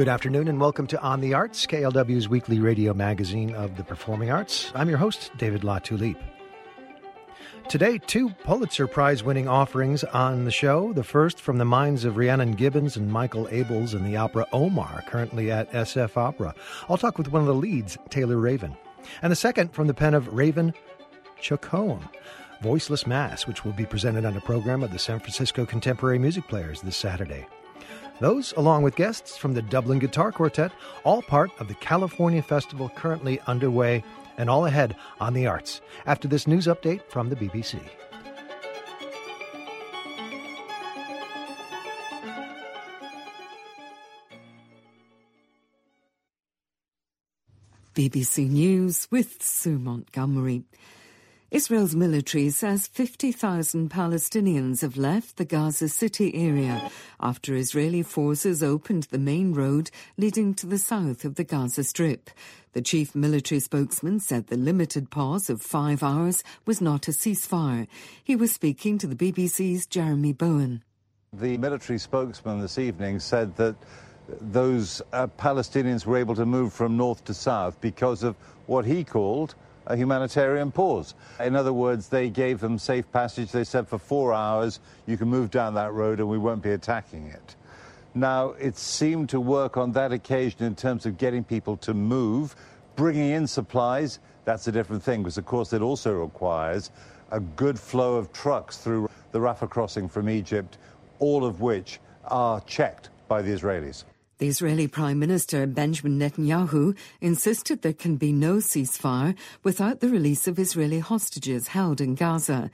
Good afternoon and welcome to On the Arts, KALW's weekly radio magazine of the performing arts. I'm your host, David Latulippe. Today, two Pulitzer Prize winning offerings on the show. The first from the minds of Rhiannon Giddens and Michael Abels in the opera Omar, currently at SF Opera. I'll talk with one of the leads, Taylor Raven. And the second from the pen of Raven Chacon, Voiceless Mass, which will be presented on a program of the San Francisco Contemporary Music Players this Saturday. Those, along with guests from the Dublin Guitar Quartet, all part of the California Festival currently underway and all ahead on the arts after this news update from the BBC. BBC News with Sue Montgomery. Israel's military says 50,000 Palestinians have left the Gaza City area after Israeli forces opened the main road leading to the south of the Gaza Strip. The chief military spokesman said the limited pause of five hours was not a ceasefire. He was speaking to the BBC's Jeremy Bowen. The military spokesman this evening said that those uh, Palestinians were able to move from north to south because of what he called a humanitarian pause. In other words, they gave them safe passage. They said for four hours you can move down that road and we won't be attacking it. Now, it seemed to work on that occasion in terms of getting people to move, bringing in supplies. That's a different thing because, of course, it also requires a good flow of trucks through the Rafah crossing from Egypt, all of which are checked by the Israelis. The Israeli Prime Minister Benjamin Netanyahu insisted there can be no ceasefire without the release of Israeli hostages held in Gaza.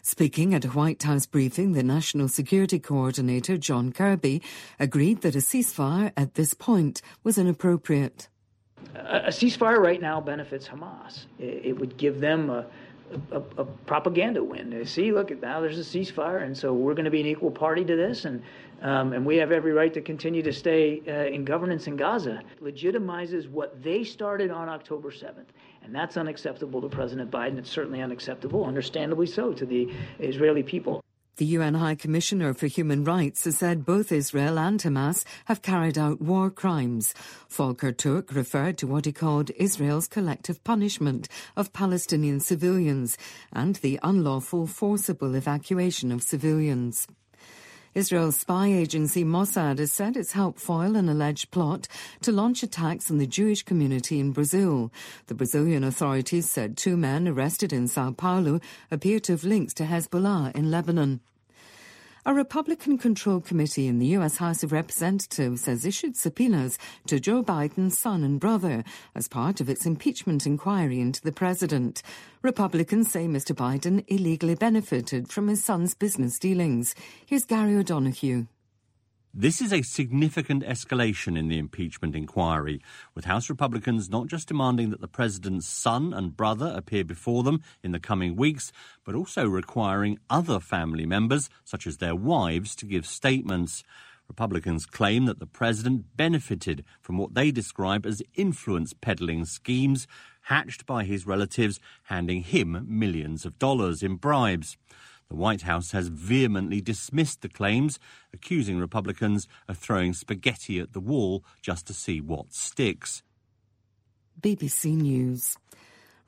Speaking at a White House briefing, the National Security Coordinator John Kirby agreed that a ceasefire at this point was inappropriate. A ceasefire right now benefits Hamas. It would give them a a, a, propaganda win. They see, look, now there's a ceasefire, and so we're going to be an equal party to this, and um, and we have every right to continue to stay uh, in governance in Gaza. Legitimizes what they started on October 7th, and that's unacceptable to President Biden. It's certainly unacceptable, understandably so, to the Israeli people. The UN High Commissioner for Human Rights has said both Israel and Hamas have carried out war crimes. Volker Turk referred to what he called Israel's collective punishment of Palestinian civilians and the unlawful forcible evacuation of civilians. Israel's spy agency Mossad has said it's helped foil an alleged plot to launch attacks on the Jewish community in Brazil. The Brazilian authorities said two men arrested in Sao Paulo appear to have links to Hezbollah in Lebanon. A Republican controlled committee in the U.S. House of Representatives has issued subpoenas to Joe Biden's son and brother as part of its impeachment inquiry into the president. Republicans say Mr. Biden illegally benefited from his son's business dealings. Here's Gary O'Donoghue. This is a significant escalation in the impeachment inquiry, with House Republicans not just demanding that the president's son and brother appear before them in the coming weeks, but also requiring other family members, such as their wives, to give statements. Republicans claim that the president benefited from what they describe as influence peddling schemes hatched by his relatives, handing him millions of dollars in bribes. The White House has vehemently dismissed the claims, accusing Republicans of throwing spaghetti at the wall just to see what sticks. BBC News.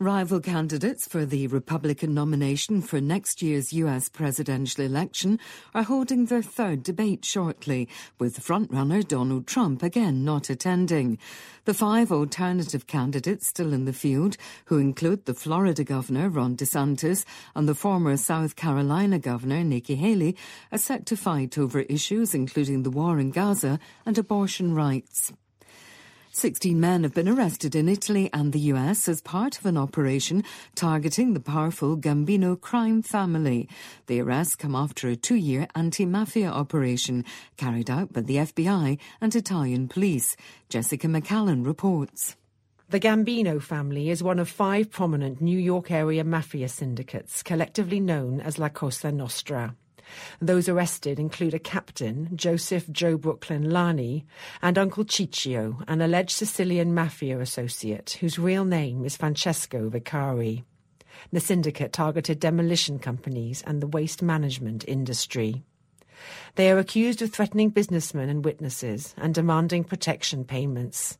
Rival candidates for the Republican nomination for next year's US presidential election are holding their third debate shortly, with frontrunner Donald Trump again not attending. The five alternative candidates still in the field, who include the Florida governor Ron DeSantis and the former South Carolina governor Nikki Haley, are set to fight over issues including the war in Gaza and abortion rights. 16 men have been arrested in Italy and the US as part of an operation targeting the powerful Gambino crime family. The arrests come after a two year anti mafia operation carried out by the FBI and Italian police. Jessica McCallan reports. The Gambino family is one of five prominent New York area mafia syndicates, collectively known as La Cosa Nostra. Those arrested include a captain, Joseph Joe Brooklyn Lani, and Uncle Ciccio, an alleged Sicilian mafia associate whose real name is Francesco Vicari. The syndicate targeted demolition companies and the waste management industry. They are accused of threatening businessmen and witnesses and demanding protection payments.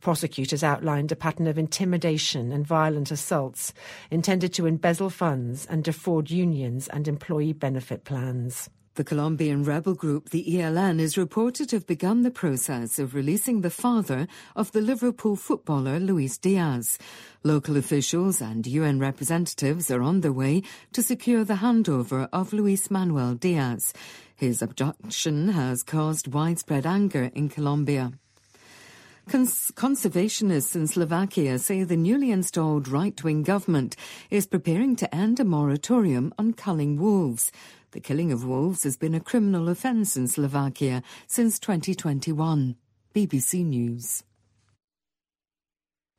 Prosecutors outlined a pattern of intimidation and violent assaults intended to embezzle funds and defraud unions and employee benefit plans. The Colombian rebel group, the ELN, is reported to have begun the process of releasing the father of the Liverpool footballer Luis Diaz. Local officials and UN representatives are on their way to secure the handover of Luis Manuel Diaz. His abduction has caused widespread anger in Colombia. Cons- conservationists in Slovakia say the newly installed right wing government is preparing to end a moratorium on culling wolves. The killing of wolves has been a criminal offence in Slovakia since 2021. BBC News.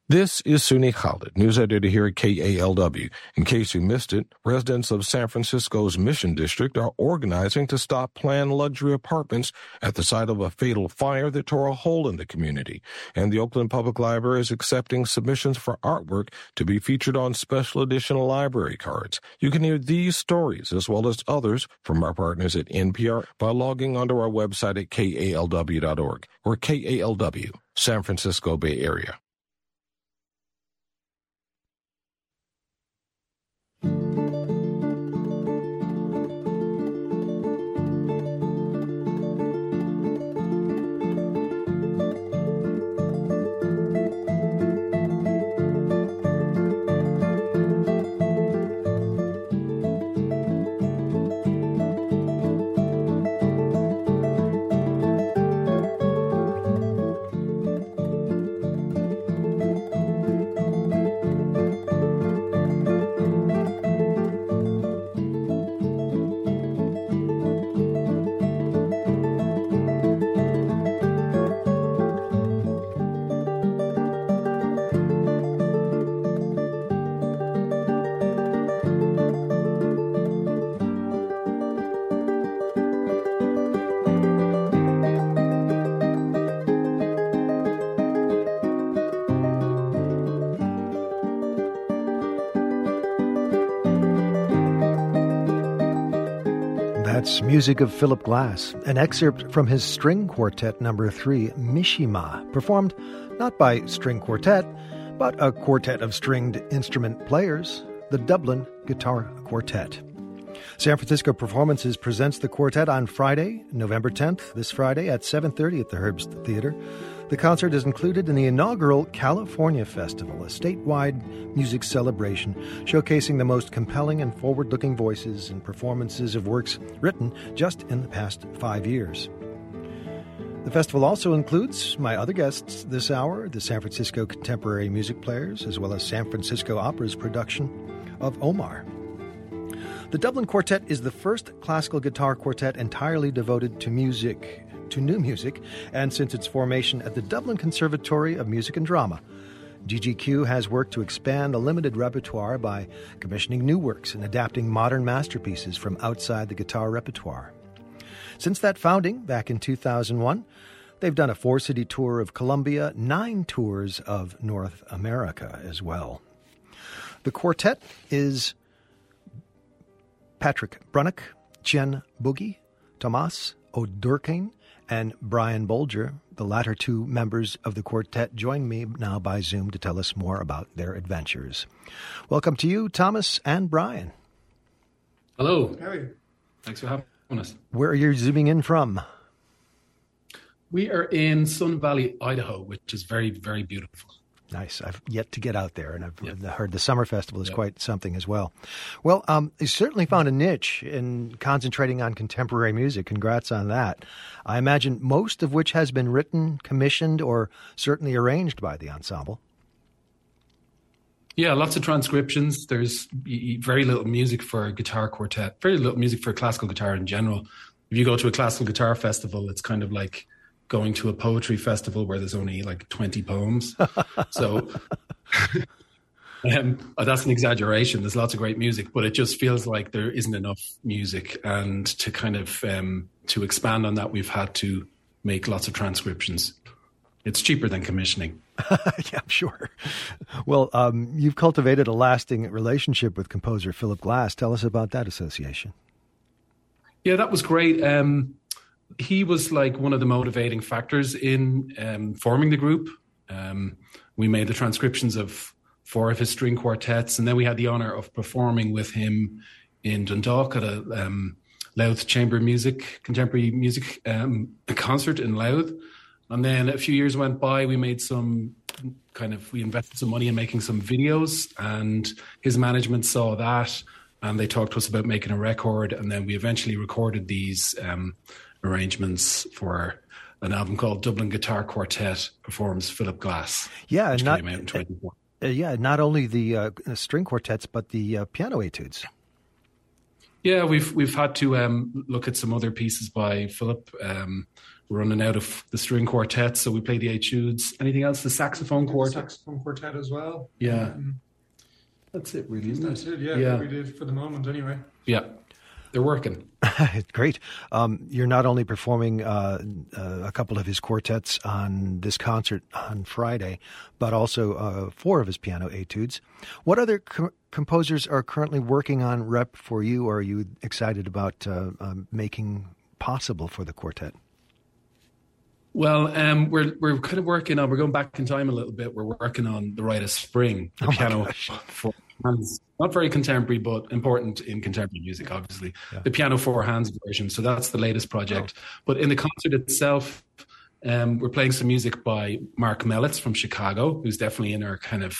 This is Sunni Khalid, news editor here at KALW. In case you missed it, residents of San Francisco's Mission District are organizing to stop planned luxury apartments at the site of a fatal fire that tore a hole in the community. And the Oakland Public Library is accepting submissions for artwork to be featured on special edition library cards. You can hear these stories as well as others from our partners at NPR by logging onto our website at kalw.org or KALW, San Francisco Bay Area. Music of Philip Glass, an excerpt from his string quartet number three, Mishima, performed not by string quartet, but a quartet of stringed instrument players, the Dublin Guitar Quartet. San Francisco Performances presents the quartet on Friday, November 10th, this Friday at 7:30 at the Herbst Theater. The concert is included in the inaugural California Festival, a statewide music celebration showcasing the most compelling and forward looking voices and performances of works written just in the past five years. The festival also includes my other guests this hour, the San Francisco Contemporary Music Players, as well as San Francisco Opera's production of Omar. The Dublin Quartet is the first classical guitar quartet entirely devoted to music to new music, and since its formation at the Dublin Conservatory of Music and Drama. DGQ has worked to expand the limited repertoire by commissioning new works and adapting modern masterpieces from outside the guitar repertoire. Since that founding back in 2001, they've done a four city tour of Colombia, nine tours of North America as well. The quartet is Patrick Brunnock, Jen Boogie, Tomas O'Durkane, and Brian Bolger. The latter two members of the quartet join me now by Zoom to tell us more about their adventures. Welcome to you, Thomas and Brian. Hello. Harry. Thanks for having us. Where are you zooming in from? We are in Sun Valley, Idaho, which is very, very beautiful. Nice. I've yet to get out there, and I've yep. heard the summer festival is yep. quite something as well. Well, um, you certainly found a niche in concentrating on contemporary music. Congrats on that. I imagine most of which has been written, commissioned, or certainly arranged by the ensemble. Yeah, lots of transcriptions. There's very little music for a guitar quartet, very little music for classical guitar in general. If you go to a classical guitar festival, it's kind of like going to a poetry festival where there's only like 20 poems. so um, that's an exaggeration. There's lots of great music, but it just feels like there isn't enough music. And to kind of um, to expand on that, we've had to make lots of transcriptions. It's cheaper than commissioning. yeah, I'm sure. Well, um, you've cultivated a lasting relationship with composer Philip Glass. Tell us about that association. Yeah, that was great. Um, he was like one of the motivating factors in um, forming the group. Um, we made the transcriptions of four of his string quartets, and then we had the honor of performing with him in Dundalk at a um, Louth Chamber Music contemporary music um, concert in Louth. And then a few years went by, we made some kind of we invested some money in making some videos, and his management saw that, and they talked to us about making a record, and then we eventually recorded these um, arrangements for an album called Dublin Guitar Quartet performs Philip Glass. Yeah, not uh, yeah, not only the uh, string quartets but the uh, piano etudes. Yeah, we've we've had to um, look at some other pieces by Philip. Um, we're running out of the string quartet, so we play the etudes. Anything else? The saxophone quartet. Saxophone quartet as well. Yeah, mm-hmm. that's it, really, isn't that's it? it? Yeah, yeah. we did for the moment, anyway. Yeah, they're working. Great. Um, you're not only performing uh, uh, a couple of his quartets on this concert on Friday, but also uh, four of his piano etudes. What other co- composers are currently working on rep for you, or are you excited about uh, um, making possible for the quartet? Well, um, we're we're kind of working on. We're going back in time a little bit. We're working on the Rite of Spring, the oh piano for hands. Not very contemporary, but important in contemporary music, obviously. Yeah. The piano four hands version. So that's the latest project. Oh. But in the concert itself, um, we're playing some music by Marc Mellits from Chicago, who's definitely in our kind of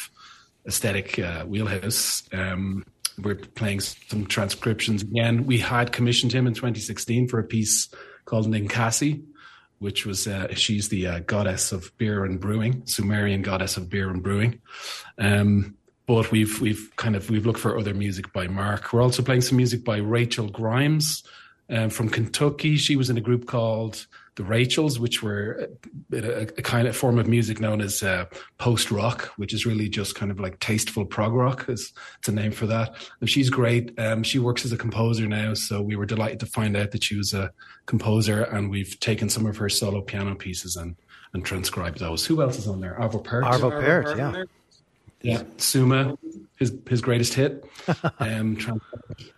aesthetic uh, wheelhouse. Um, we're playing some transcriptions again. We had commissioned him in 2016 for a piece called Ninkasi, which was uh, she's the uh, goddess of beer and brewing, Sumerian goddess of beer and brewing. Um, but we've we've kind of we've looked for other music by Marc. We're also playing some music by Rachel Grimes um, from Kentucky. She was in a group called the Rachels, which were a, a, kind of form of music known as uh, post rock, which is really just kind of like tasteful prog rock. Is it's a name for that. And she's great. Um, she works as a composer now, so we were delighted to find out that she was a composer, and we've taken some of her solo piano pieces and and transcribed those. Who else is on there? Arvo Pärt. Arvo Pärt, yeah. Yeah, Summa, his his greatest hit, um,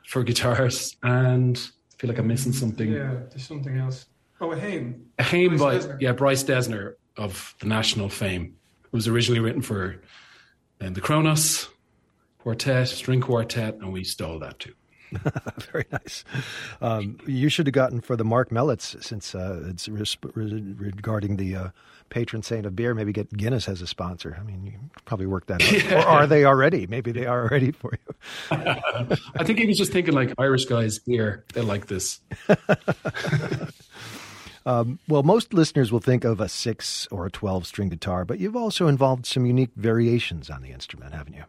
for guitars, and I feel like I'm missing something. Yeah, there's something else. Oh, Aheym. A Haim by Dessner. yeah Bryce Dessner of the national fame. It was originally written for um, the Kronos Quartet, string quartet, and we stole that too. Very nice. Um, you should have gotten for the Marc Mellits, since uh, it's res- regarding the uh, patron saint of beer. Maybe get Guinness as a sponsor. I mean, you probably work that out. Yeah. Or are they already? Maybe they are already for you. I think he was just thinking like Irish guys here. They like this. Um, well, most listeners will think of a six or a 12 string guitar, but you've also involved some unique variations on the instrument, haven't you?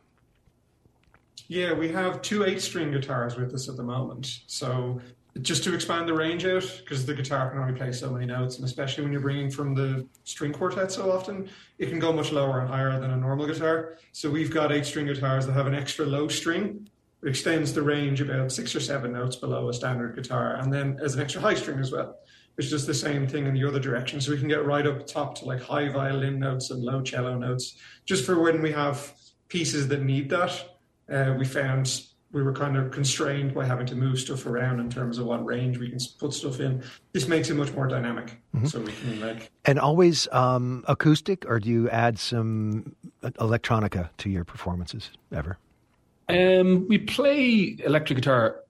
Yeah, we have two eight string guitars with us at the moment. So just to expand the range out, because the guitar can only play so many notes, and especially when you're bringing from the string quartet so often, it can go much lower and higher than a normal guitar. So we've got eight string guitars that have an extra low string. It extends the range about six or seven notes below a standard guitar, and then as an extra high string as well, which does the same thing in the other direction. So we can get right up top to like high violin notes and low cello notes, just for when we have pieces that need that uh, we found we were kind of constrained by having to move stuff around in terms of what range we can put stuff in. This makes it much more dynamic, mm-hmm. so we can like and always um, acoustic, or do you add some electronica to your performances ever? Um, we play electric guitar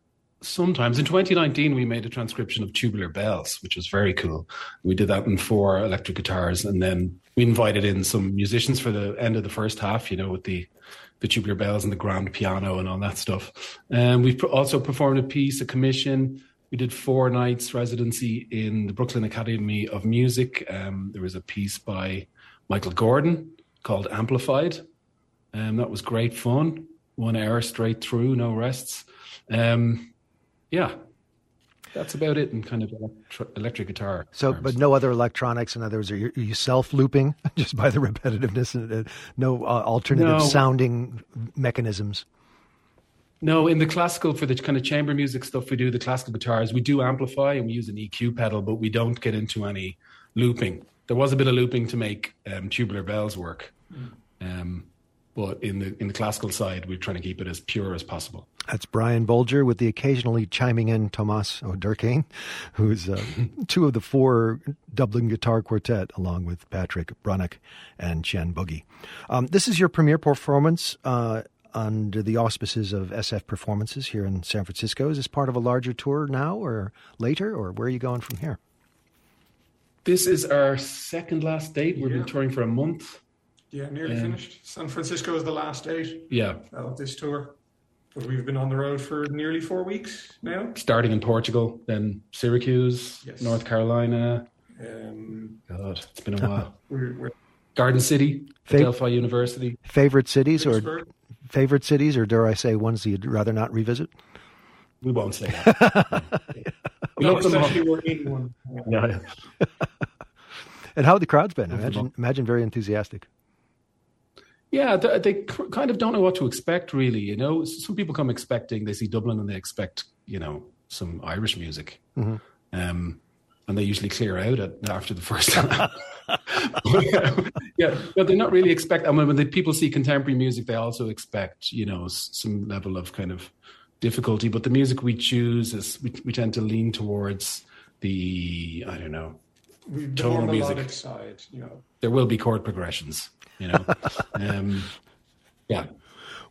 sometimes. In 2019, we made a transcription of Tubular Bells, which was very cool. We did that in four electric guitars, and then we invited in some musicians for the end of the first half. You know, with the the tubular bells and the grand piano and all that stuff. And we've also performed a piece, a commission. We did four nights residency in the Brooklyn Academy of Music. Um, there was a piece by Michael Gordon called Amplified. Um, that was great fun. One hour straight through, no rests. Um, yeah, that's about it in kind of electri- electric guitar. So, terms. but no other electronics. In other words, are you, are you self looping just by the repetitiveness and uh, no uh, alternative no. sounding mechanisms? No, in the classical for the kind of chamber music stuff we do, the classical guitars, we do amplify and we use an EQ pedal, but we don't get into any looping. There was a bit of looping to make um, tubular bells work. Mm. Um, But in the in the classical side, we're trying to keep it as pure as possible. That's Brian Bolger with the occasionally chiming in Tomas O'Durkane, who's uh, two of the four Dublin Guitar Quartet, along with Patrick Brunnock and Chen Boogie. Um, this is your premiere performance uh, under the auspices of SF Performances here in San Francisco. Is this part of a larger tour now or later, or where are you going from here? This is our second last date. We've Yeah. been touring for a month. Yeah, nearly Um, finished. San Francisco is the last date Yeah, of this tour. But we've been on the road for nearly four weeks now. starting in Portugal, then Syracuse, Yes. North Carolina. Um, God, it's been a while. we're, we're Garden City, Fa- Delphi University. Favorite cities or favorite cities, or dare I say ones you'd rather not revisit? We won't say that. we No, love them especially we're in one. Yeah, yeah. And how have the crowds been? Love Imagine, imagine very enthusiastic. Yeah, they, they kind of don't know what to expect, really. You know, some people come expecting they see Dublin and they expect, you know, some Irish music, um, and they usually clear out at, after the first time. yeah, but they're not really expect. I mean, when the people see contemporary music, they also expect, you know, some level of kind of difficulty. But the music we choose is we, we tend to lean towards the I don't know. We, the Tonal music. side, you know. There will be chord progressions, you know. um, yeah.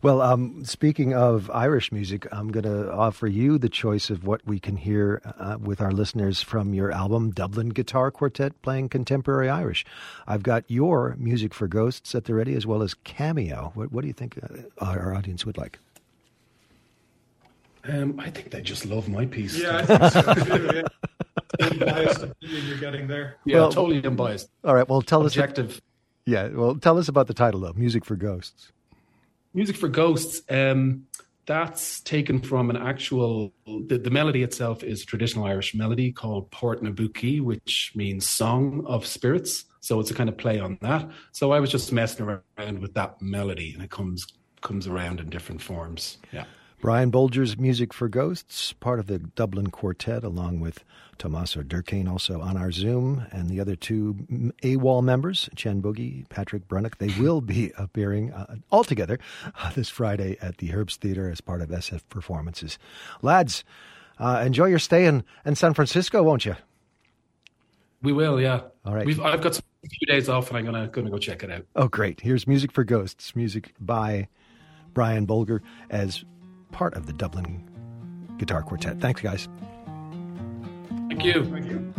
Well, um, speaking of Irish music, I'm going to offer you the choice of what we can hear uh, with our listeners from your album, Dublin Guitar Quartet, playing contemporary Irish. I've got your music for ghosts at the ready, as well as Cameo. What, what do you think uh, our audience would like? Um, I think they just love my piece. Yeah, I think so too. Yeah. Unbiased opinion you're getting there. Yeah, Well- totally unbiased. All right. Well, tell us. Objective. Yeah. Well, tell us about the title, though. Music for ghosts. Music for Ghosts. Um, that's taken from an actual. The, the melody itself is a traditional Irish melody called Port na bPúcaí, which means Song of Spirits. So it's a kind of play on that. So I was just messing around with that melody, and it comes comes around in different forms. Yeah. Brian Bolger's Music for Ghosts, part of the Dublin Quartet, along with Tommaso Durkane, also on our Zoom, and the other two AWOL members, Chen Boogie, Patrick Brunnock. They will be appearing uh, all together uh, this Friday at the Herbst Theater as part of SF performances. Lads, uh, enjoy your stay in, in San Francisco, won't you? We will, yeah. All right. We've, I've got some few days off, and I'm gonna gonna go check it out. Oh, great. Here's Music for Ghosts, music by Brian Bolger as part of the Dublin Guitar Quartet. Thanks, guys. Thank you. Thank you.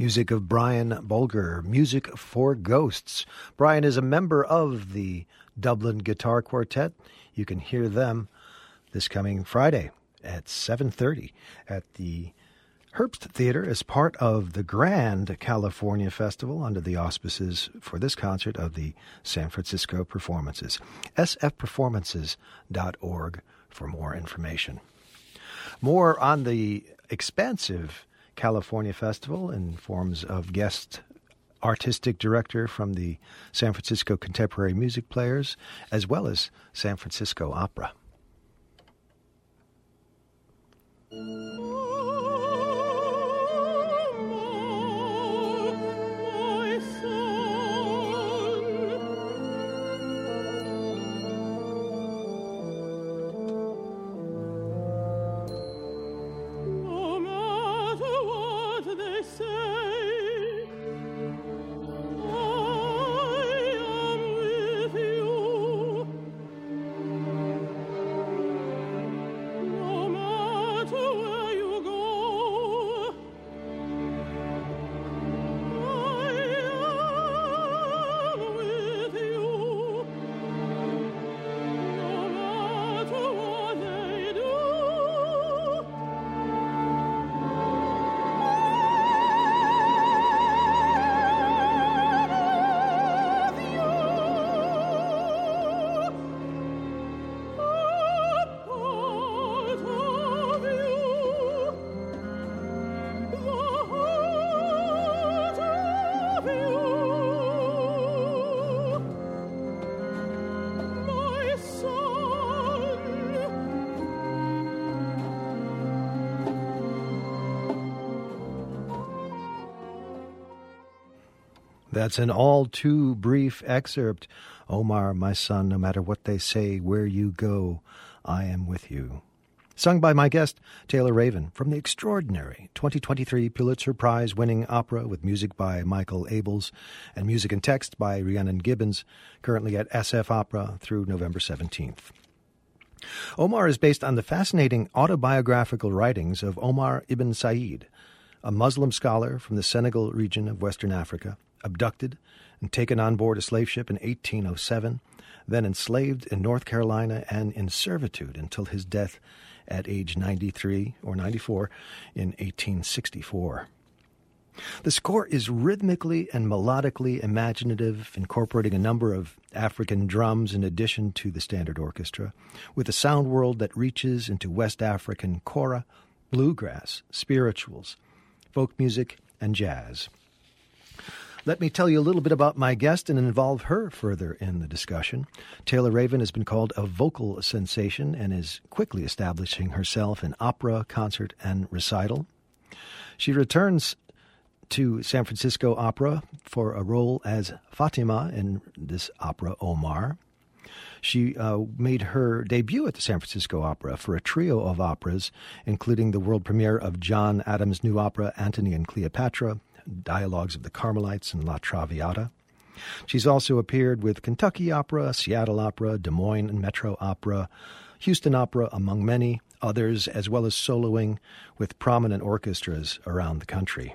Music of Brian Bolger, Music for Ghosts. Brian is a member of the Dublin Guitar Quartet. You can hear them this coming Friday at 7:30 at the Herbst Theater as part of the Grand California Festival under the auspices for this concert of the San Francisco Performances. sfperformances.org for more information. More on the expansive California Festival in forms of guest artistic director from the San Francisco Contemporary Music Players, as well as San Francisco Opera. That's an all too brief excerpt. Omar, my son, no matter what they say, where you go, I am with you. Sung by my guest, Taylor Raven, from the extraordinary 2023 Pulitzer Prize winning opera with music by Michael Abels and music and text by Rhiannon Giddens, currently at SF Opera through November 17th. Omar is based on the fascinating autobiographical writings of Omar ibn Said, a Muslim scholar from the Senegal region of Western Africa abducted and taken on board a slave ship in 1807, then enslaved in North Carolina and in servitude until his death at age 93 or 94 in 1864. The score is rhythmically and melodically imaginative, incorporating a number of African drums in addition to the standard orchestra, with a sound world that reaches into West African kora, bluegrass, spirituals, folk music, and jazz. Let me tell you a little bit about my guest and involve her further in the discussion. Taylor Raven has been called a vocal sensation and is quickly establishing herself in opera, concert, and recital. She returns to San Francisco Opera for a role as Fatima in this opera, Omar. She uh, made her debut at the San Francisco Opera for a trio of operas, including the world premiere of John Adams' new opera, Antony and Cleopatra, Dialogues of the Carmelites and La Traviata. She's also appeared with Kentucky Opera, Seattle Opera, Des Moines Metro Opera, Houston Opera, among many others, as well as soloing with prominent orchestras around the country.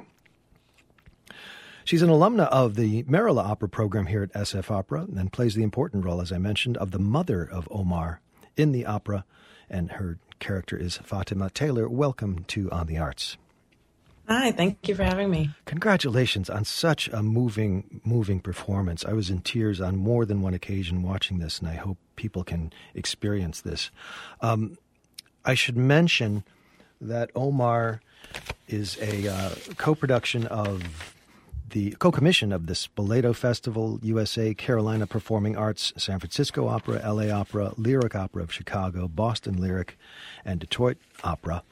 She's an alumna of the Merola Opera program here at SF Opera and plays the important role, as I mentioned, of the mother of Omar in the opera, and her character is Fatima Taylor. Welcome to On the Arts. Hi, thank you for having me. Congratulations on such a moving, moving performance. I was in tears on more than one occasion watching this, and I hope people can experience this. Um, I should mention that Omar is a uh, co-production of the co-commission of the Spoleto Festival, USA, Carolina Performing Arts, San Francisco Opera, LA Opera, Lyric Opera of Chicago, Boston Lyric, and Detroit Opera.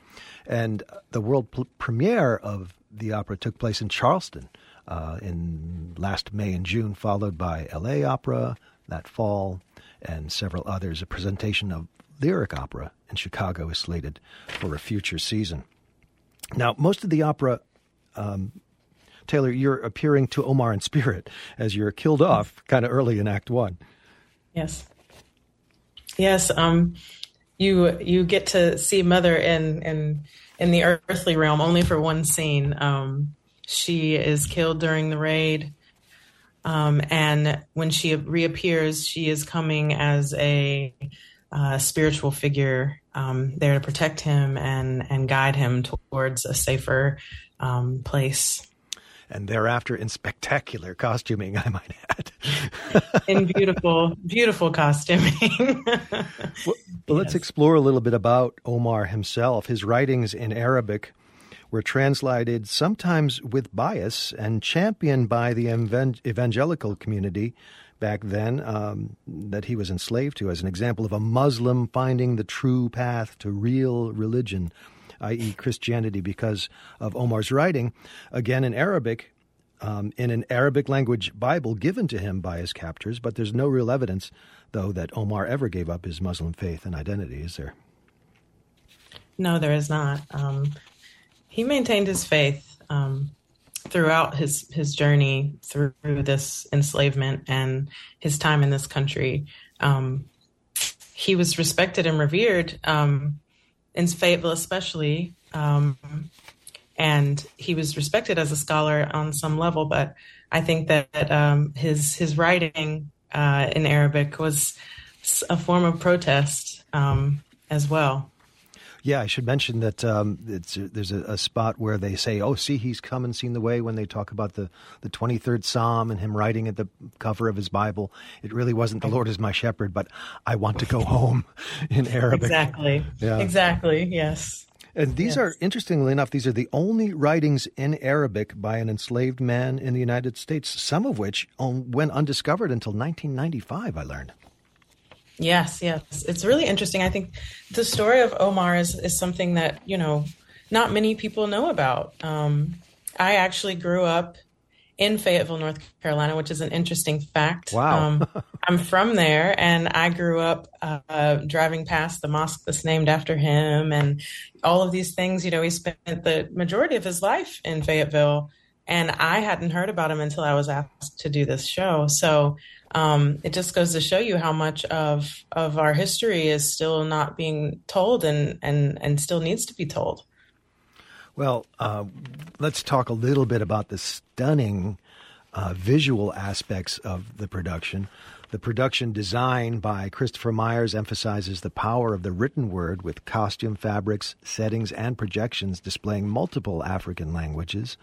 And the world p- premiere of the opera took place in Charleston uh, in last May and June, followed by LA Opera that fall and several others. A presentation of lyric opera in Chicago is slated for a future season. Now, most of the opera, um, Taylor, you're appearing to Omar in spirit as you're killed off kind of early in Act One. Yes. Yes. Um, you you get to see Mother in in in the earthly realm only for one scene. Um, she is killed during the raid. Um, and when she reappears, she is coming as a uh, spiritual figure um, there to protect him and, and guide him towards a safer um, place. And thereafter, in spectacular costuming, I might add. in beautiful, beautiful costuming. well, yes. let's explore a little bit about Omar himself. His writings in Arabic were translated sometimes with bias and championed by the evangelical community back then um, that he was enslaved to, as an example of a Muslim finding the true path to real religion, i.e., Christianity, because of Omar's writing, again in Arabic, um, in an Arabic language Bible given to him by his captors, but there's no real evidence, though, that Omar ever gave up his Muslim faith and identity, is there? No, there is not. Um, he maintained his faith um, throughout his his journey through this enslavement and his time in this country. Um, he was respected and revered um, in Fayetteville, especially, um, and he was respected as a scholar on some level. But I think that um, his his writing uh, in Arabic was a form of protest um, as well. Yeah, I should mention that um, there's a, a, spot where they say, "Oh, see, he's come and seen the way." When they talk about the the 23rd Psalm and him writing at the cover of his Bible, it really wasn't "The Lord is my shepherd," but "I want to go home" in Arabic. Exactly. Yeah. Exactly. Yes. And these yes. are, interestingly enough, these are the only writings in Arabic by an enslaved man in the United States, some of which went undiscovered until 1995, I learned. Yes, yes. It's really interesting. I think the story of Omar is, is something that, you know, not many people know about. Um, I actually grew up in Fayetteville, North Carolina, which is an interesting fact. Wow. um, I'm from there, and I grew up uh, driving past the mosque that's named after him and all of these things. You know, he spent the majority of his life in Fayetteville, and I hadn't heard about him until I was asked to do this show. So um, it just goes to show you how much of of our history is still not being told and and and still needs to be told. Well, uh, let's talk a little bit about the stunning uh, visual aspects of the production. The production design by Christopher Myers emphasizes the power of the written word with costume fabrics, settings, and projections displaying multiple African languages.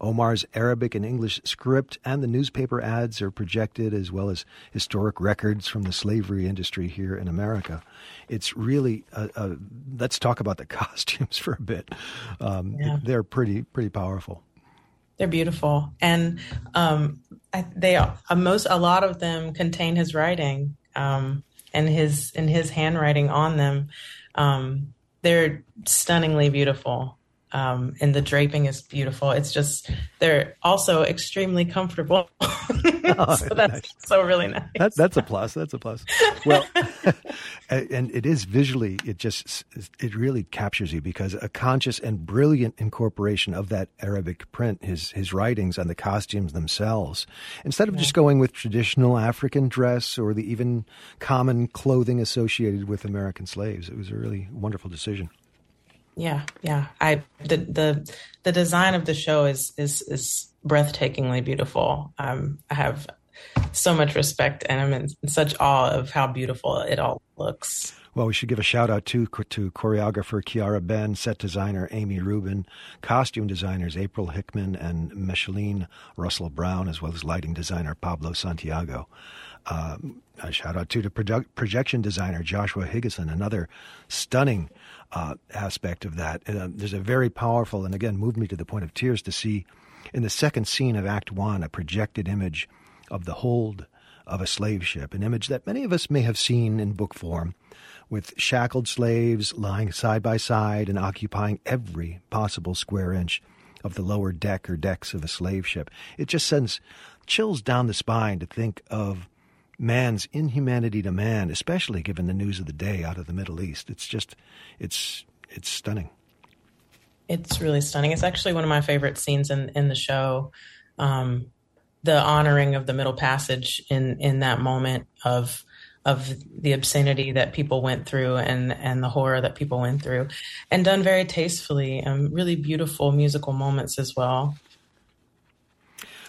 Omar's Arabic and English script and the newspaper ads are projected, as well as historic records from the slavery industry here in America. It's really, a, a, let's talk about the costumes for a bit. Um, yeah. They're pretty, pretty powerful. They're beautiful, and um, I, they are, most a lot of them contain his writing um, and his and his handwriting on them. Um, they're stunningly beautiful um, and the draping is beautiful. It's just they're also extremely comfortable. oh, so that's nice. so really nice. That, that's a plus. That's a plus. Well, and it is visually. It just it really captures you because a conscious and brilliant incorporation of that Arabic print, his his writings on the costumes themselves, instead of yeah. just going with traditional African dress or the even common clothing associated with American slaves. It was a really wonderful decision. Yeah, yeah. I the the the design of the show is is is breathtakingly beautiful. Um, I have so much respect and I'm in such awe of how beautiful it all looks. Well, we should give a shout out to to choreographer Kiara Benn, set designer Amy Rubin, costume designers April Hickman and Micheline Russell Brown, as well as lighting designer Pablo Santiago. Um, a shout out to the produ- projection designer Joshua Higgason, another stunning uh, aspect of that. Uh, there's a very powerful, and again, moved me to the point of tears to see in the second scene of Act One a projected image of the hold of a slave ship, an image that many of us may have seen in book form, with shackled slaves lying side by side and occupying every possible square inch of the lower deck or decks of a slave ship. It just sends chills down the spine to think of man's inhumanity to man, especially given the news of the day out of the Middle East. It's just, it's, it's stunning. It's really stunning. It's actually one of my favorite scenes in, in the show. Um, the honoring of the Middle Passage in, in that moment of, of the obscenity that people went through and, and the horror that people went through and done very tastefully and really beautiful musical moments as well.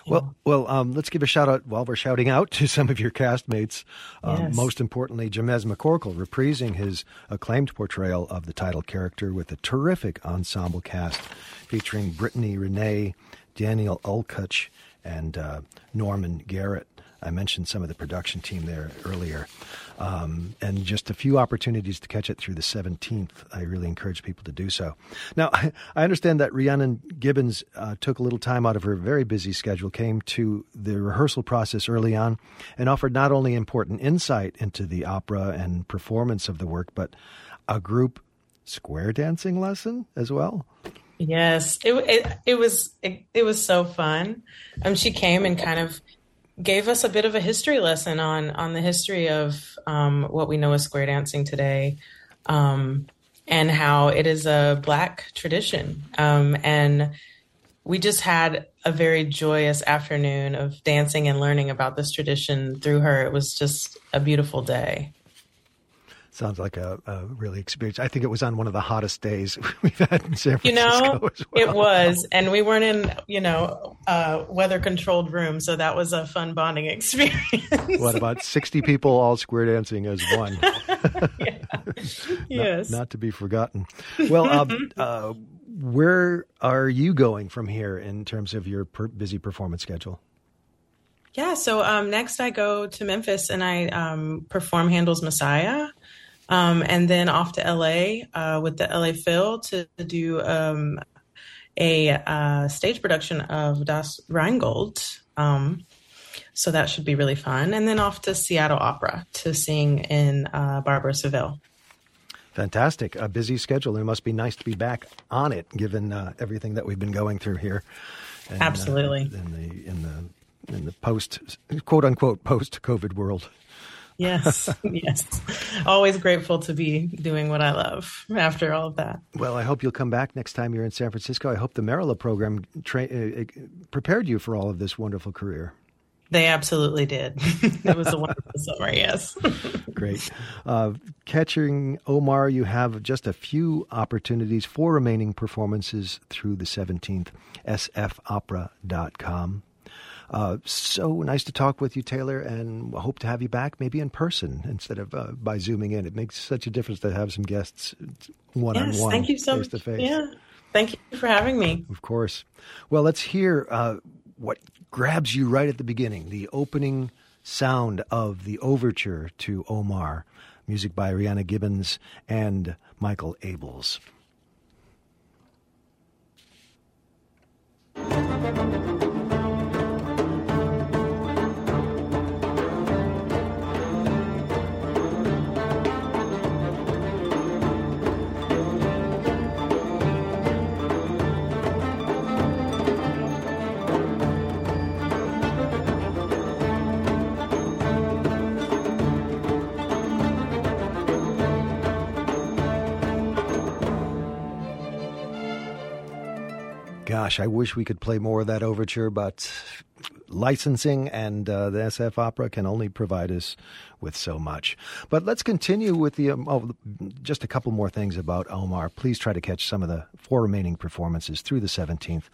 Well, well, um, let's give a shout out while we're shouting out to some of your castmates. Um, Yes. Most importantly, Jamez McCorkle reprising his acclaimed portrayal of the title character with a terrific ensemble cast featuring Brittany Renee, Daniel Okulitch, and uh, Norman Garrett. I mentioned some of the production team there earlier. Um, and just a few opportunities to catch it through the 17th. I really encourage people to do so. Now, I understand that Rhiannon Giddens uh, took a little time out of her very busy schedule, came to the rehearsal process early on, and offered not only important insight into the opera and performance of the work, but a group square dancing lesson as well. Yes, it it, it was it, it was so fun. Um, she came and kind of gave us a bit of a history lesson on on the history of um, what we know as square dancing today, um, and how it is a black tradition. Um, and we just had a very joyous afternoon of dancing and learning about this tradition through her. It was just a beautiful day. Sounds like a, a really experience. I think it was on one of the hottest days we've had in San You Francisco. know, as well. it was, and we weren't in, you know, a weather-controlled room, so that was a fun bonding experience. What about 60 people all square dancing as one? yes. Not to be forgotten. Well, um, uh, where are you going from here in terms of your per- busy performance schedule? Yeah. So um, next, I go to Memphis and I um, perform Handel's Messiah, um, and then off to LA uh, with the LA Phil to do um, a uh, stage production of Das Rheingold. Um, so that should be really fun. And then off to Seattle Opera to sing in uh, Barber of Seville. Fantastic. A busy schedule. It must be nice to be back on it, given uh, everything that we've been going through here. And, uh, Absolutely. in the in the in the post quote unquote post COVID world. Yes, yes. Always grateful to be doing what I love after all of that. Well, I hope you'll come back next time you're in San Francisco. I hope the Merola program tra- uh, uh, prepared you for all of this wonderful career. They absolutely did. it was a wonderful summer, yes. Great. Uh, catching Omar, you have just a few opportunities for remaining performances through the 17th, sfopera.com. Uh, so nice to talk with you, Taylor, and hope to have you back maybe in person instead of uh, by Zooming in. It makes such a difference to have some guests one on one, thank you so face to face. Yeah, thank you for having me. Of course. Well, let's hear uh, what grabs you right at the beginning the opening sound of the overture to Omar, music by Rhiannon Giddens and Michael Abels. Gosh, I wish we could play more of that overture, but licensing and uh, the SF Opera can only provide us with so much. But let's continue with the um, oh, just a couple more things about Omar. Please try to catch some of the four remaining performances through the 17th,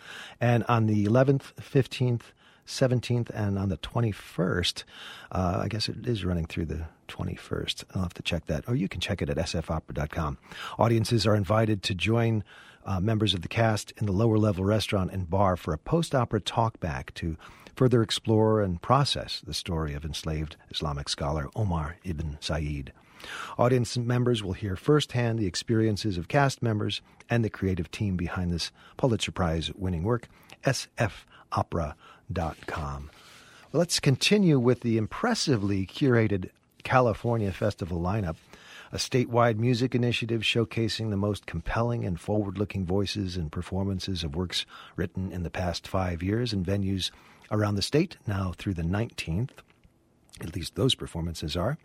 and on the 11th, 15th. 17th and on the 21st. Uh, I guess it is running through the 21st. I'll have to check that. Or you can check it at sfopera.com. Audiences are invited to join uh, members of the cast in the lower level restaurant and bar for a post opera talkback to further explore and process the story of enslaved Islamic scholar Omar ibn Said. Audience members will hear firsthand the experiences of cast members and the creative team behind this Pulitzer Prize winning work, sfopera.com. Let's continue with the impressively curated California Festival lineup, a statewide music initiative showcasing the most compelling and forward looking voices and performances of works written in the past five years in venues around the state, now through the 19th. At least those performances are.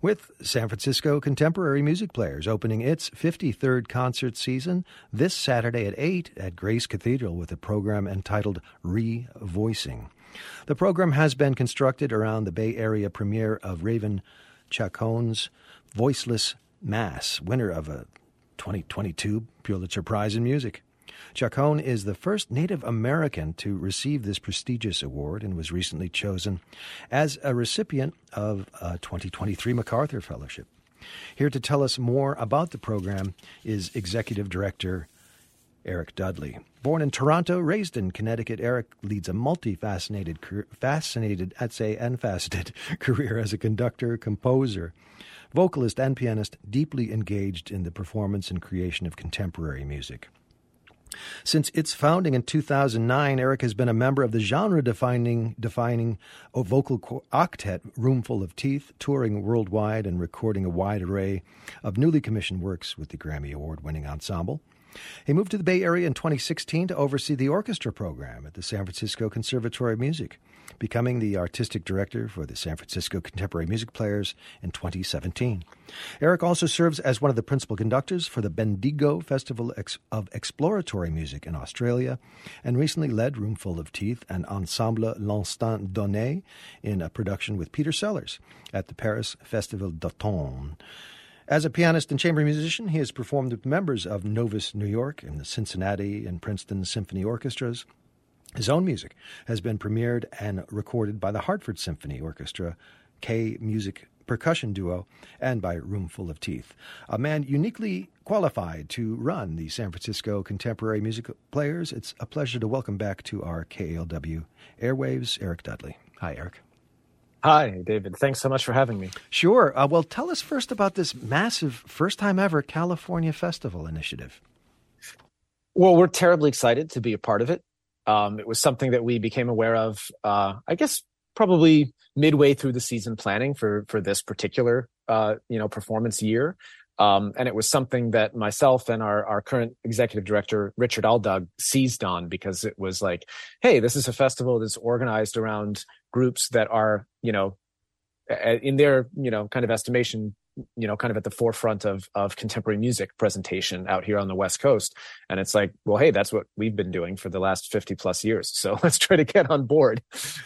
With San Francisco Contemporary Music Players opening its 53rd concert season this Saturday at 8 at Grace Cathedral with a program entitled Revoicing. The program has been constructed around the Bay Area premiere of Raven Chacon's Voiceless Mass, winner of a 2022 Pulitzer Prize in Music. Chacon is the first Native American to receive this prestigious award and was recently chosen as a recipient of a 2023 MacArthur Fellowship. Here to tell us more about the program is Executive Director Eric Dudley. Born in Toronto, raised in Connecticut, Eric leads a multifaceted, fascinated, I'd say, and faceted career as a conductor, composer, vocalist, and pianist, deeply engaged in the performance and creation of contemporary music. Since its founding in 2009, Eric has been a member of the genre defining defining vocal octet Roomful of Teeth, touring worldwide and recording a wide array of newly commissioned works with the Grammy Award winning ensemble. He moved to the Bay Area in 2016 to oversee the orchestra program at the San Francisco Conservatory of Music, becoming the artistic director for the San Francisco Contemporary Music Players in 2017. Eric also serves as one of the principal conductors for the Bendigo Festival of Exploratory Music in Australia and recently led Roomful of Teeth and Ensemble L'Instant Donné in a production with Peter Sellars at the Paris Festival d'Automne. As a pianist and chamber musician, he has performed with members of Novus New York and the Cincinnati and Princeton Symphony Orchestras. His own music has been premiered and recorded by the Hartford Symphony Orchestra, K Music Percussion Duo, and by Roomful of Teeth. A man uniquely qualified to run the San Francisco Contemporary Music Players. It's a pleasure to welcome back to our KALW airwaves, Eric Dudley. Hi, Eric. Hi, David. Thanks so much for having me. Sure. Uh, well, tell us first about this massive, first time ever California Festival initiative. Well, we're terribly excited to be a part of it. Um, it was something that we became aware of, uh, I guess, probably midway through the season planning for for this particular, uh, you know, performance year. Um, and it was something that myself and our, our current executive director, Richard Aldag, seized on because it was like, hey, this is a festival that's organized around groups that are, you know, in their, you know, kind of estimation, you know, kind of at the forefront of of contemporary music presentation out here on the West Coast. And it's like, well, hey, that's what we've been doing for the last 50 plus years. So let's try to get on board.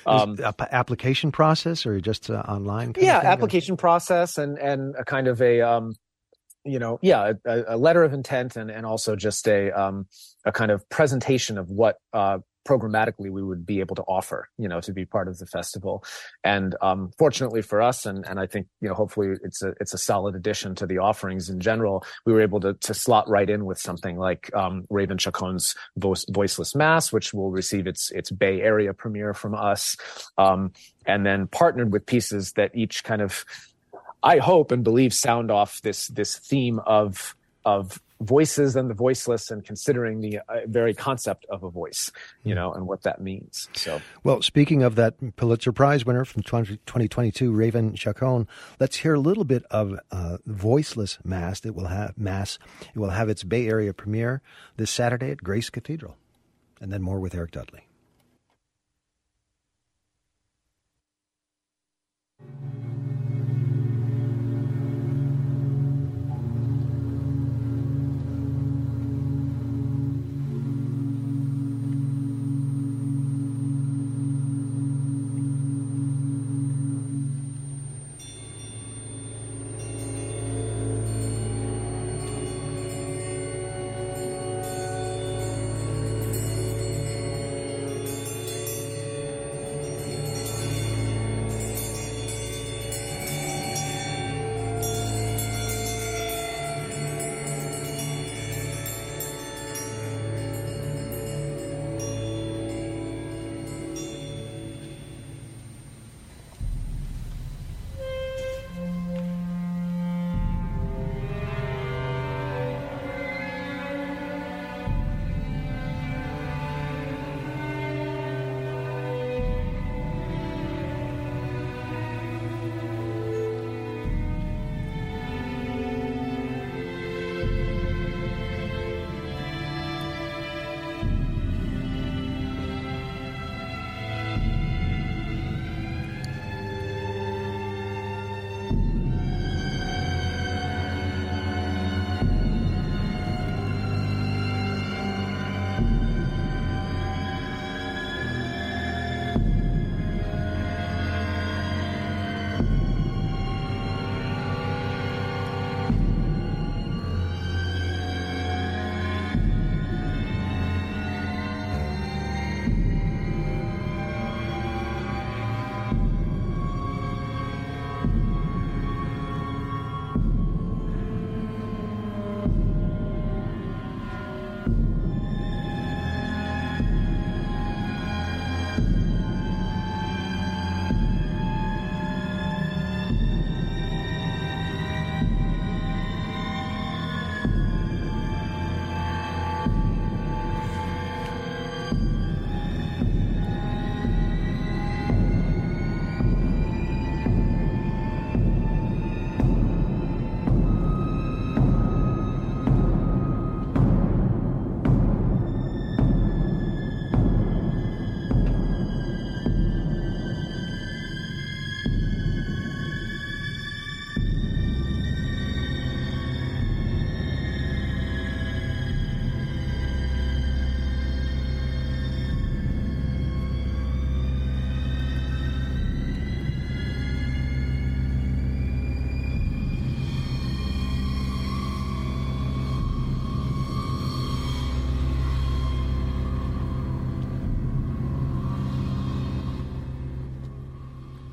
Um, application process or just uh, online? yeah, application process and and a kind of a um, you know, yeah, a, a, letter of intent and, and also just a um, a kind of presentation of what uh, programmatically we would be able to offer, you know, to be part of the festival. And um, fortunately for us, and and I think you know, hopefully it's a it's a solid addition to the offerings in general. We were able to to slot right in with something like um, Raven Chacon's Voice, Voiceless Mass, which will receive its its Bay Area premiere from us, um, and then partnered with pieces that each kind of I hope and believe sound off this this theme of of voices and the voiceless and considering the uh, very concept of a voice you know and what that means. So well speaking of that pulitzer prize winner from 20, 2022 raven chacon let's hear a little bit of uh, voiceless mass it will have mass it will have its bay area premiere this saturday at grace cathedral. And then more with eric dudley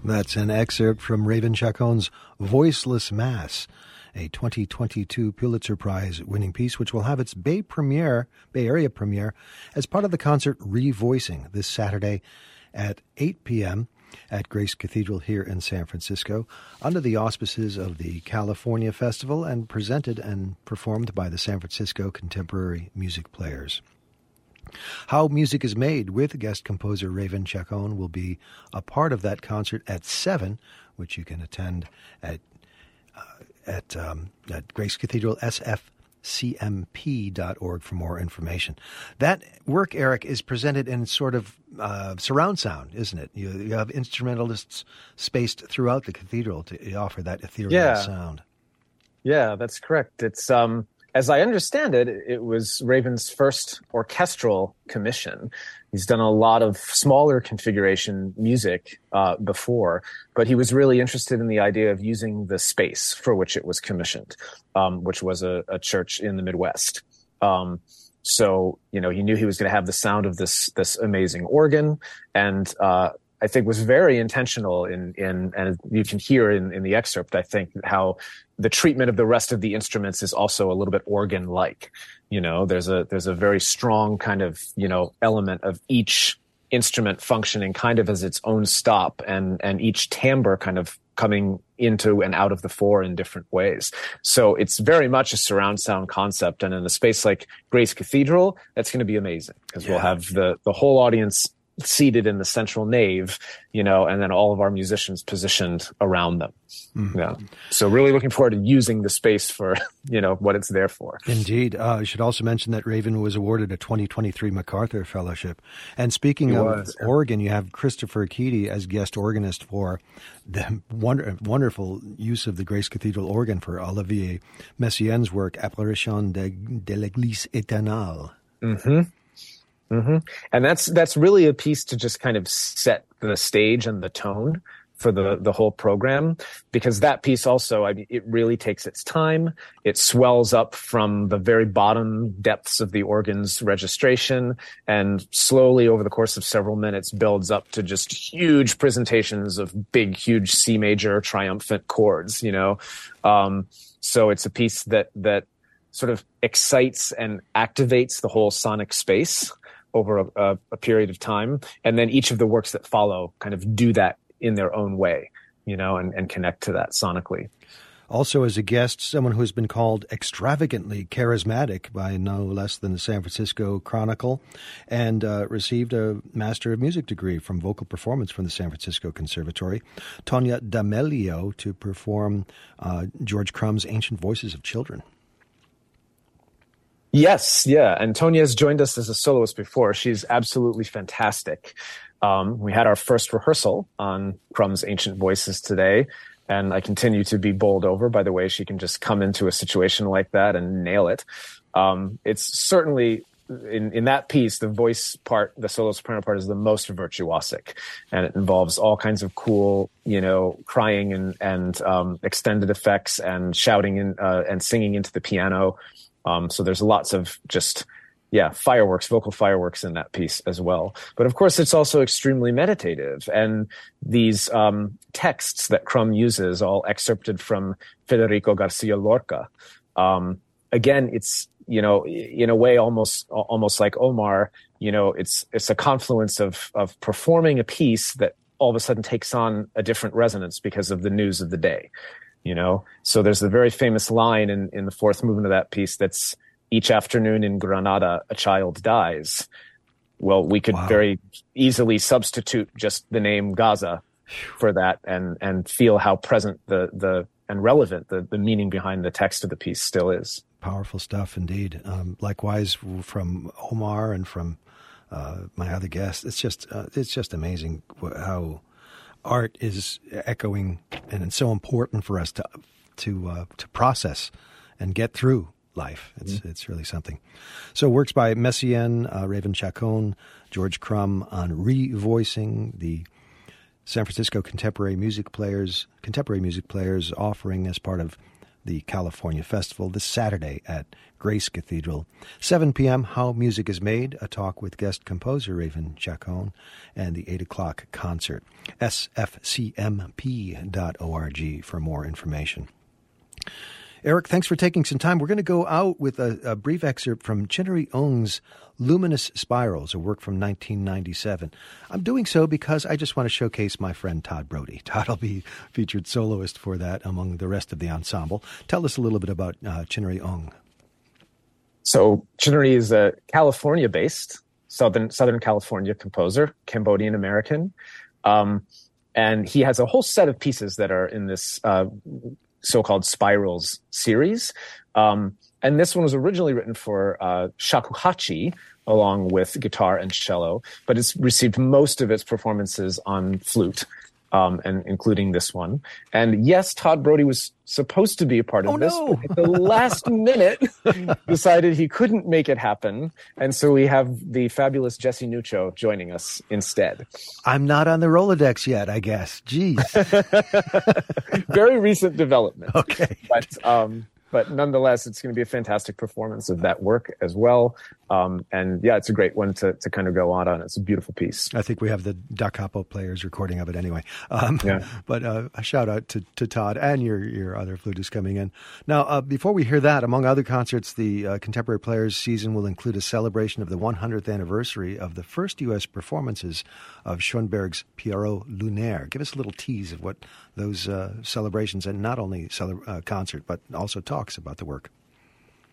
That's an excerpt from Raven Chacon's Voiceless Mass, a 2022 Pulitzer Prize winning piece, which will have its Bay premiere, Bay Area premiere, as part of the concert Revoicing this Saturday at 8 p.m. at Grace Cathedral here in San Francisco, under the auspices of the California Festival and presented and performed by the San Francisco Contemporary Music Players. How music is made with guest composer Raven Chacon will be a part of that concert at 7, which you can attend at, uh, at, um, at Grace Cathedral SFCMP.org for more information. That work, Eric, is presented in sort of uh, surround sound, isn't it? You, you, have instrumentalists spaced throughout the cathedral to offer that ethereal yeah. sound. Yeah, that's correct. It's um, as I understand it, it was Raven's first orchestral commission. He's done a lot of smaller configuration music uh, before, but he was really interested in the idea of using the space for which it was commissioned, um, which was a, a, church in the Midwest. Um, so you know he knew he was going to have the sound of this this amazing organ, and uh, I think was very intentional in in and you can hear in, in the excerpt I think how the treatment of the rest of the instruments is also a little bit organ like you know there's a there's a very strong kind of you know element of each instrument functioning kind of as its own stop and and each timbre kind of coming into and out of the four in different ways. So it's very much a surround sound concept. And in a space like Grace Cathedral, that's going to be amazing because yeah. we'll have the, the whole audience seated in the central nave, you know, and then all of our musicians positioned around them. Mm. Yeah. So really looking forward to using the space for, you know, what it's there for. Indeed. Uh, I should also mention that Raven was awarded a 2023 MacArthur Fellowship. And speaking he of was, yeah. Oregon, you have Christopher Keady as guest organist for the wonder, wonderful use of the Grace Cathedral organ for Olivier Messiaen's work, Apparition de, de l'Église éternelle. Mm-hmm. Mm-hmm. And that's that's really a piece to just kind of set the stage and the tone for the the whole program because that piece also I mean it really takes its time. It swells up from the very bottom depths of the organ's registration and slowly over the course of several minutes builds up to just huge presentations of big huge C major triumphant chords you know? Um, so it's a piece that that sort of excites and activates the whole sonic space over a, a, period of time. And then each of the works that follow kind of do that in their own way, you know, and, and connect to that sonically. Also, as a guest, someone who has been called extravagantly charismatic by no less than the San Francisco Chronicle and uh, received a Master of Music degree from vocal performance from the San Francisco Conservatory, Tonia D'Amelio, to perform uh, George Crumb's Ancient Voices of Children. Yes, yeah. Has joined us as a soloist before. She's absolutely fantastic. Um, we had our first rehearsal on Crumb's Ancient Voices today, and I continue to be bowled over by the way she can just come into a situation like that and nail it. Um, it's certainly in, in that piece, the voice part, the solo soprano part is the most virtuosic and it involves all kinds of cool, you know, crying and, and, um, extended effects and shouting and, uh, and singing into the piano. Um, so there's lots of just, yeah, fireworks, vocal fireworks in that piece as well. But of course, it's also extremely meditative. And these um, texts that Crumb uses, all excerpted from Federico Garcia Lorca, um, again, it's you know, in a way, almost almost like Omar. You know, it's it's a confluence of of performing a piece that all of a sudden takes on a different resonance because of the news of the day you know? So there's a very famous line in, in the fourth movement of that piece that's each afternoon in granada a child dies. Well we could wow. very easily substitute just the name gaza for that and and feel how present the the and relevant the, the meaning behind the text of the piece still is. Powerful stuff indeed. Um, likewise from omar and from uh, my other guests it's just uh, it's just amazing how art is echoing, and it's so important for us to to uh, to process and get through life. It's mm-hmm. it's really something. So works by Messiaen, uh, Raven Chacon, George Crumb on revoicing the San Francisco contemporary music players, contemporary music players offering as part of the California Festival this Saturday at Grace Cathedral. 7 p.m., How Music is Made, a talk with guest composer Raven Chacon, and the 8 o'clock concert. sfcmp.org for more information. Eric, thanks for taking some time. We're going to go out with a, a brief excerpt from Chinary Ung's Luminous Spirals, a work from 1997. I'm doing so because I just want to showcase my friend Tod Brody. Tod will be featured soloist for that among the rest of the ensemble. Tell us a little bit about uh, Chinary Ung. So Chinary is a California-based Southern Southern California composer, Cambodian American, um, and he has a whole set of pieces that are in this uh, so-called Spirals series. Um, and this one was originally written for uh, shakuhachi along with guitar and cello, but it's received most of its performances on flute um, and including this one. And yes, Tod Brody was supposed to be a part of oh, this, no. but at the last minute decided he couldn't make it happen. And so we have the fabulous Jesse Nuccio joining us instead. I'm not on the Rolodex yet, I guess. Jeez. Very recent development. Okay. But um, but nonetheless, it's going to be a fantastic performance of that work as well. Um, and yeah, it's a great one to, to kind of go out on. It's a beautiful piece. I think we have the Da Capo players recording of it anyway. Um, yeah. But uh, a shout out to, to Tod and your, your other flutists coming in. Now, uh, before we hear that, among other concerts, the uh, Contemporary Players season will include a celebration of the 100th anniversary of the first U.S. performances of Schoenberg's Pierrot Lunaire. Give us a little tease of what those uh, celebrations and not only cele- uh, concert, but also talks about the work.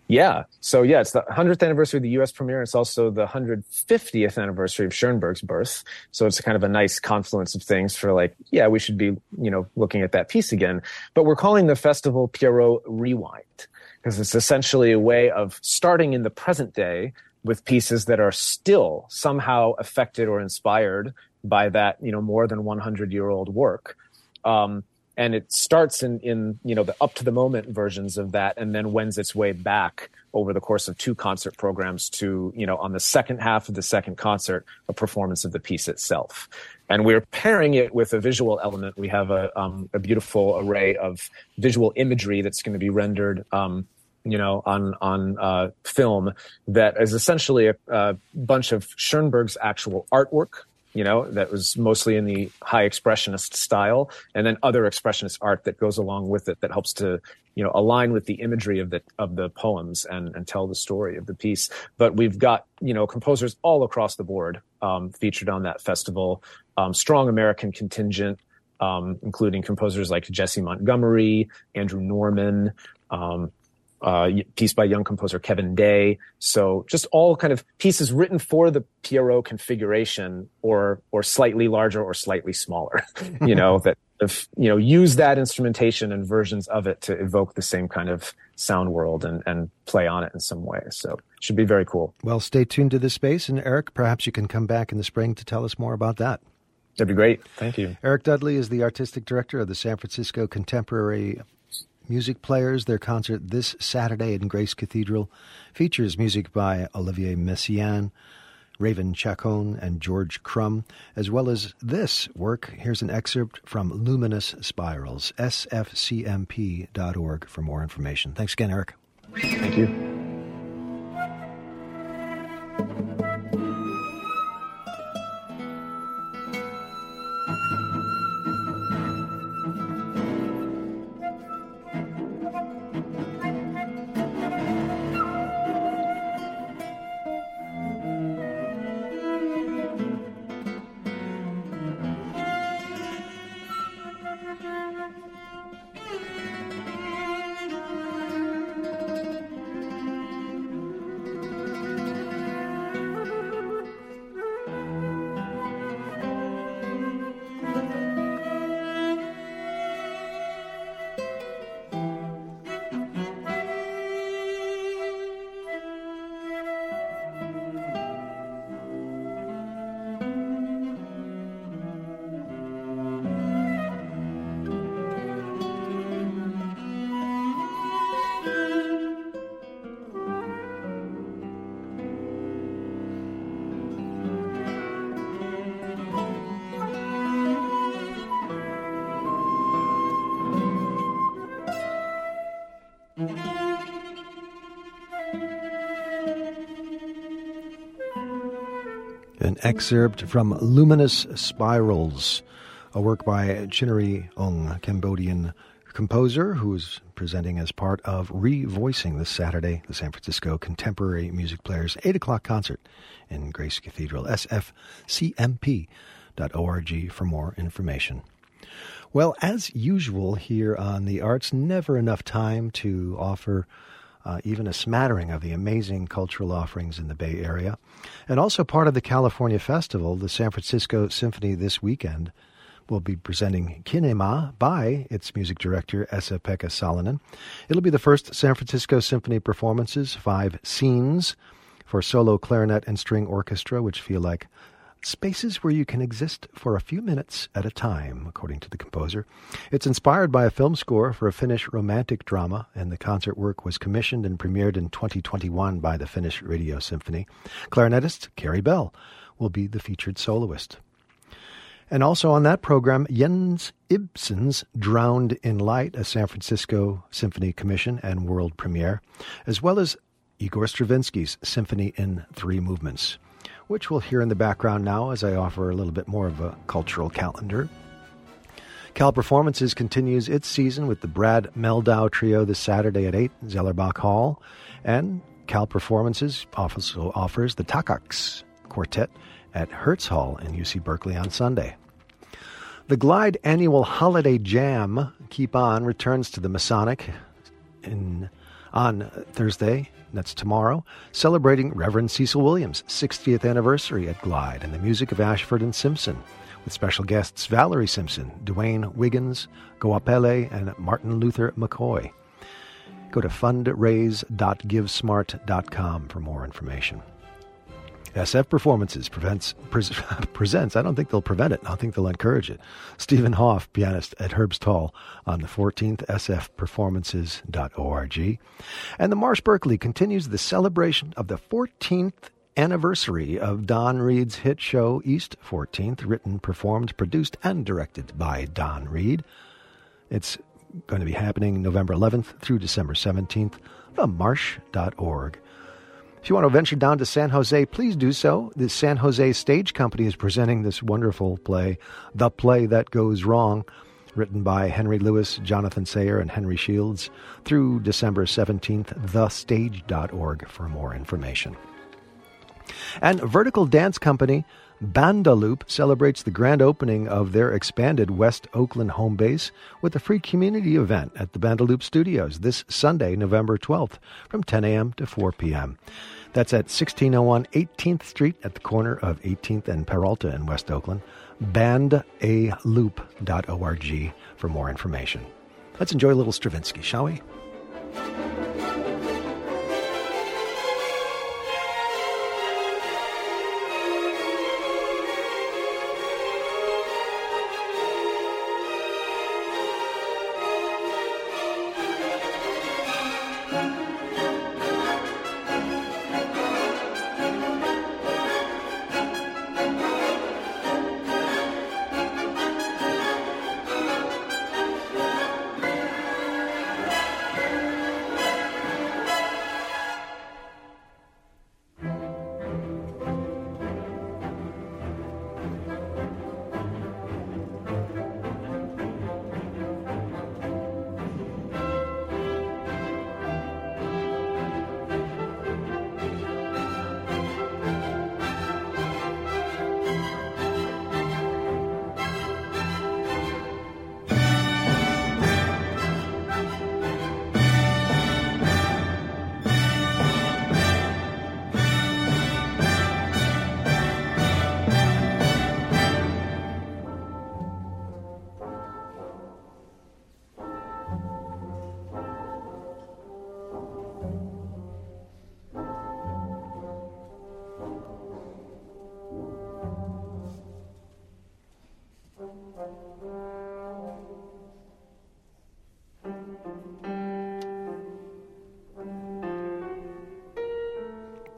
Yeah. So yeah, it's the 100th anniversary of the U.S. premiere. It's also the 150th anniversary of Schoenberg's birth. So it's kind of a nice confluence of things for like, yeah, we should be, you know, looking at that piece again. But we're calling the festival Pierrot Rewind because it's essentially a way of starting in the present day with pieces that are still somehow affected or inspired by that, you know, more than 100 year old work. Um, and it starts in in you know the up to the moment versions of that and then wends its way back over the course of two concert programs to you know on the second half of the second concert a performance of the piece itself. And we're pairing it with a visual element. We have a, um, a beautiful array of visual imagery that's going to be rendered um, you know, on on uh, film that is essentially a, a bunch of Schoenberg's actual artwork you know, that was mostly in the high expressionist style, and then other expressionist art that goes along with it that helps to, you know, align with the imagery of the of the poems and and tell the story of the piece. But we've got you know composers all across the board um, featured on that festival, um, strong American contingent. Um, including composers like Jessie Montgomery, Andrew Norman, um, uh, piece by young composer Kevin Day. So just all kind of pieces written for the Pierrot configuration or, or slightly larger or slightly smaller, you know, that if, you know, use that instrumentation and versions of it to evoke the same kind of sound world and, and play on it in some way. So should be very cool. Well, stay tuned to this space. And Eric, perhaps you can come back in the spring to tell us more about that. That'd be great. Thank you. Eric Dudley is the artistic director of the San Francisco Contemporary Music Players. Their concert this Saturday in Grace Cathedral features music by Olivier Messiaen, Raven Chacon, and George Crumb, as well as this work. Here's an excerpt from Luminous Spirals, sfcmp.org for more information. Thanks again, Eric. Thank you. Excerpt from Luminous Spirals, a work by Chinary Ung, Cambodian composer who is presenting as part of Revoicing this Saturday, the San Francisco Contemporary Music Players 8 o'clock concert in Grace Cathedral, sfcmp.org for more information. Well, as usual here on the Arts, never enough time to offer uh, even a smattering of the amazing cultural offerings in the Bay Area. And also part of the California Festival, the San Francisco Symphony this weekend will be presenting Kinema by its music director, Esa-Pekka Salonen. It'll be the first San Francisco Symphony performances, five scenes for solo clarinet and string orchestra, which feel like spaces where you can exist for a few minutes at a time, according to the composer. It's inspired by a film score for a Finnish romantic drama, and the concert work was commissioned and premiered in 2021 by the Finnish Radio Symphony. Clarinetist Carey Bell will be the featured soloist. And also on that program, Jens Ibsen's Drowned in Light, a San Francisco Symphony Commission and world premiere, as well as Igor Stravinsky's Symphony in Three Movements, which we'll hear in the background now as I offer a little bit more of a cultural calendar. Cal Performances continues its season with the Brad Mehldau Trio this Saturday at 8, Zellerbach Hall, and Cal Performances also offers the Takacs Quartet at Hertz Hall in UC Berkeley on Sunday. The Glide annual holiday jam, Keep On, returns to the Masonic in, on Thursday, that's tomorrow, celebrating Reverend Cecil Williams' 60th anniversary at Glide and the music of Ashford and Simpson, with special guests Valerie Simpson, Dwayne Wiggins, Goapele, and Martin Luther McCoy. Go to fundraise.givesmart.com for more information. SF Performances prevents, pres- presents, I don't think they'll prevent it, I think they'll encourage it. Stephen Hough, pianist at Herbst Hall on the 14th, sfperformances.org. And the Marsh Berkeley continues the celebration of the 14th anniversary of Don Reed's hit show East 14th, written, performed, produced, and directed by Don Reed. It's going to be happening November 11th through December 17th, themarsh.org. If you want to venture down to San Jose, please do so. The San Jose Stage Company is presenting this wonderful play, The Play That Goes Wrong, written by Henry Lewis, Jonathan Sayer, and Henry Shields, through December 17th, thestage.org for more information. And Vertical Dance Company Bandaloop celebrates the grand opening of their expanded West Oakland home base with a free community event at the Bandaloop Studios this Sunday, November 12th, from 10 a.m. to 4 p.m. That's at 1601 18th Street at the corner of 18th and Peralta in West Oakland. Bandaloop.org for more information. Let's enjoy a little Stravinsky, shall we?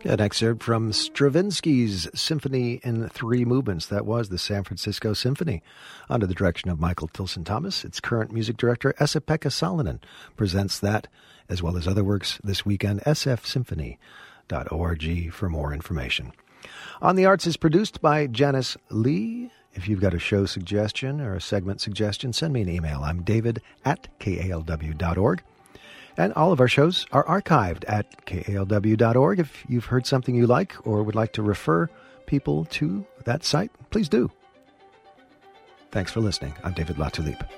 An excerpt from Stravinsky's Symphony in Three Movements. That was the San Francisco Symphony. Under the direction of Michael Tilson Thomas, its current music director, Esa-Pekka Salonen, presents that, as well as other works this weekend, sfsymphony.org for more information. On the Arts is produced by Janice Lee. If you've got a show suggestion or a segment suggestion, send me an email. I'm david at kalw.org. And all of our shows are archived at kalw.org. If you've heard something you like or would like to refer people to that site, please do. Thanks for listening. I'm David Latulippe.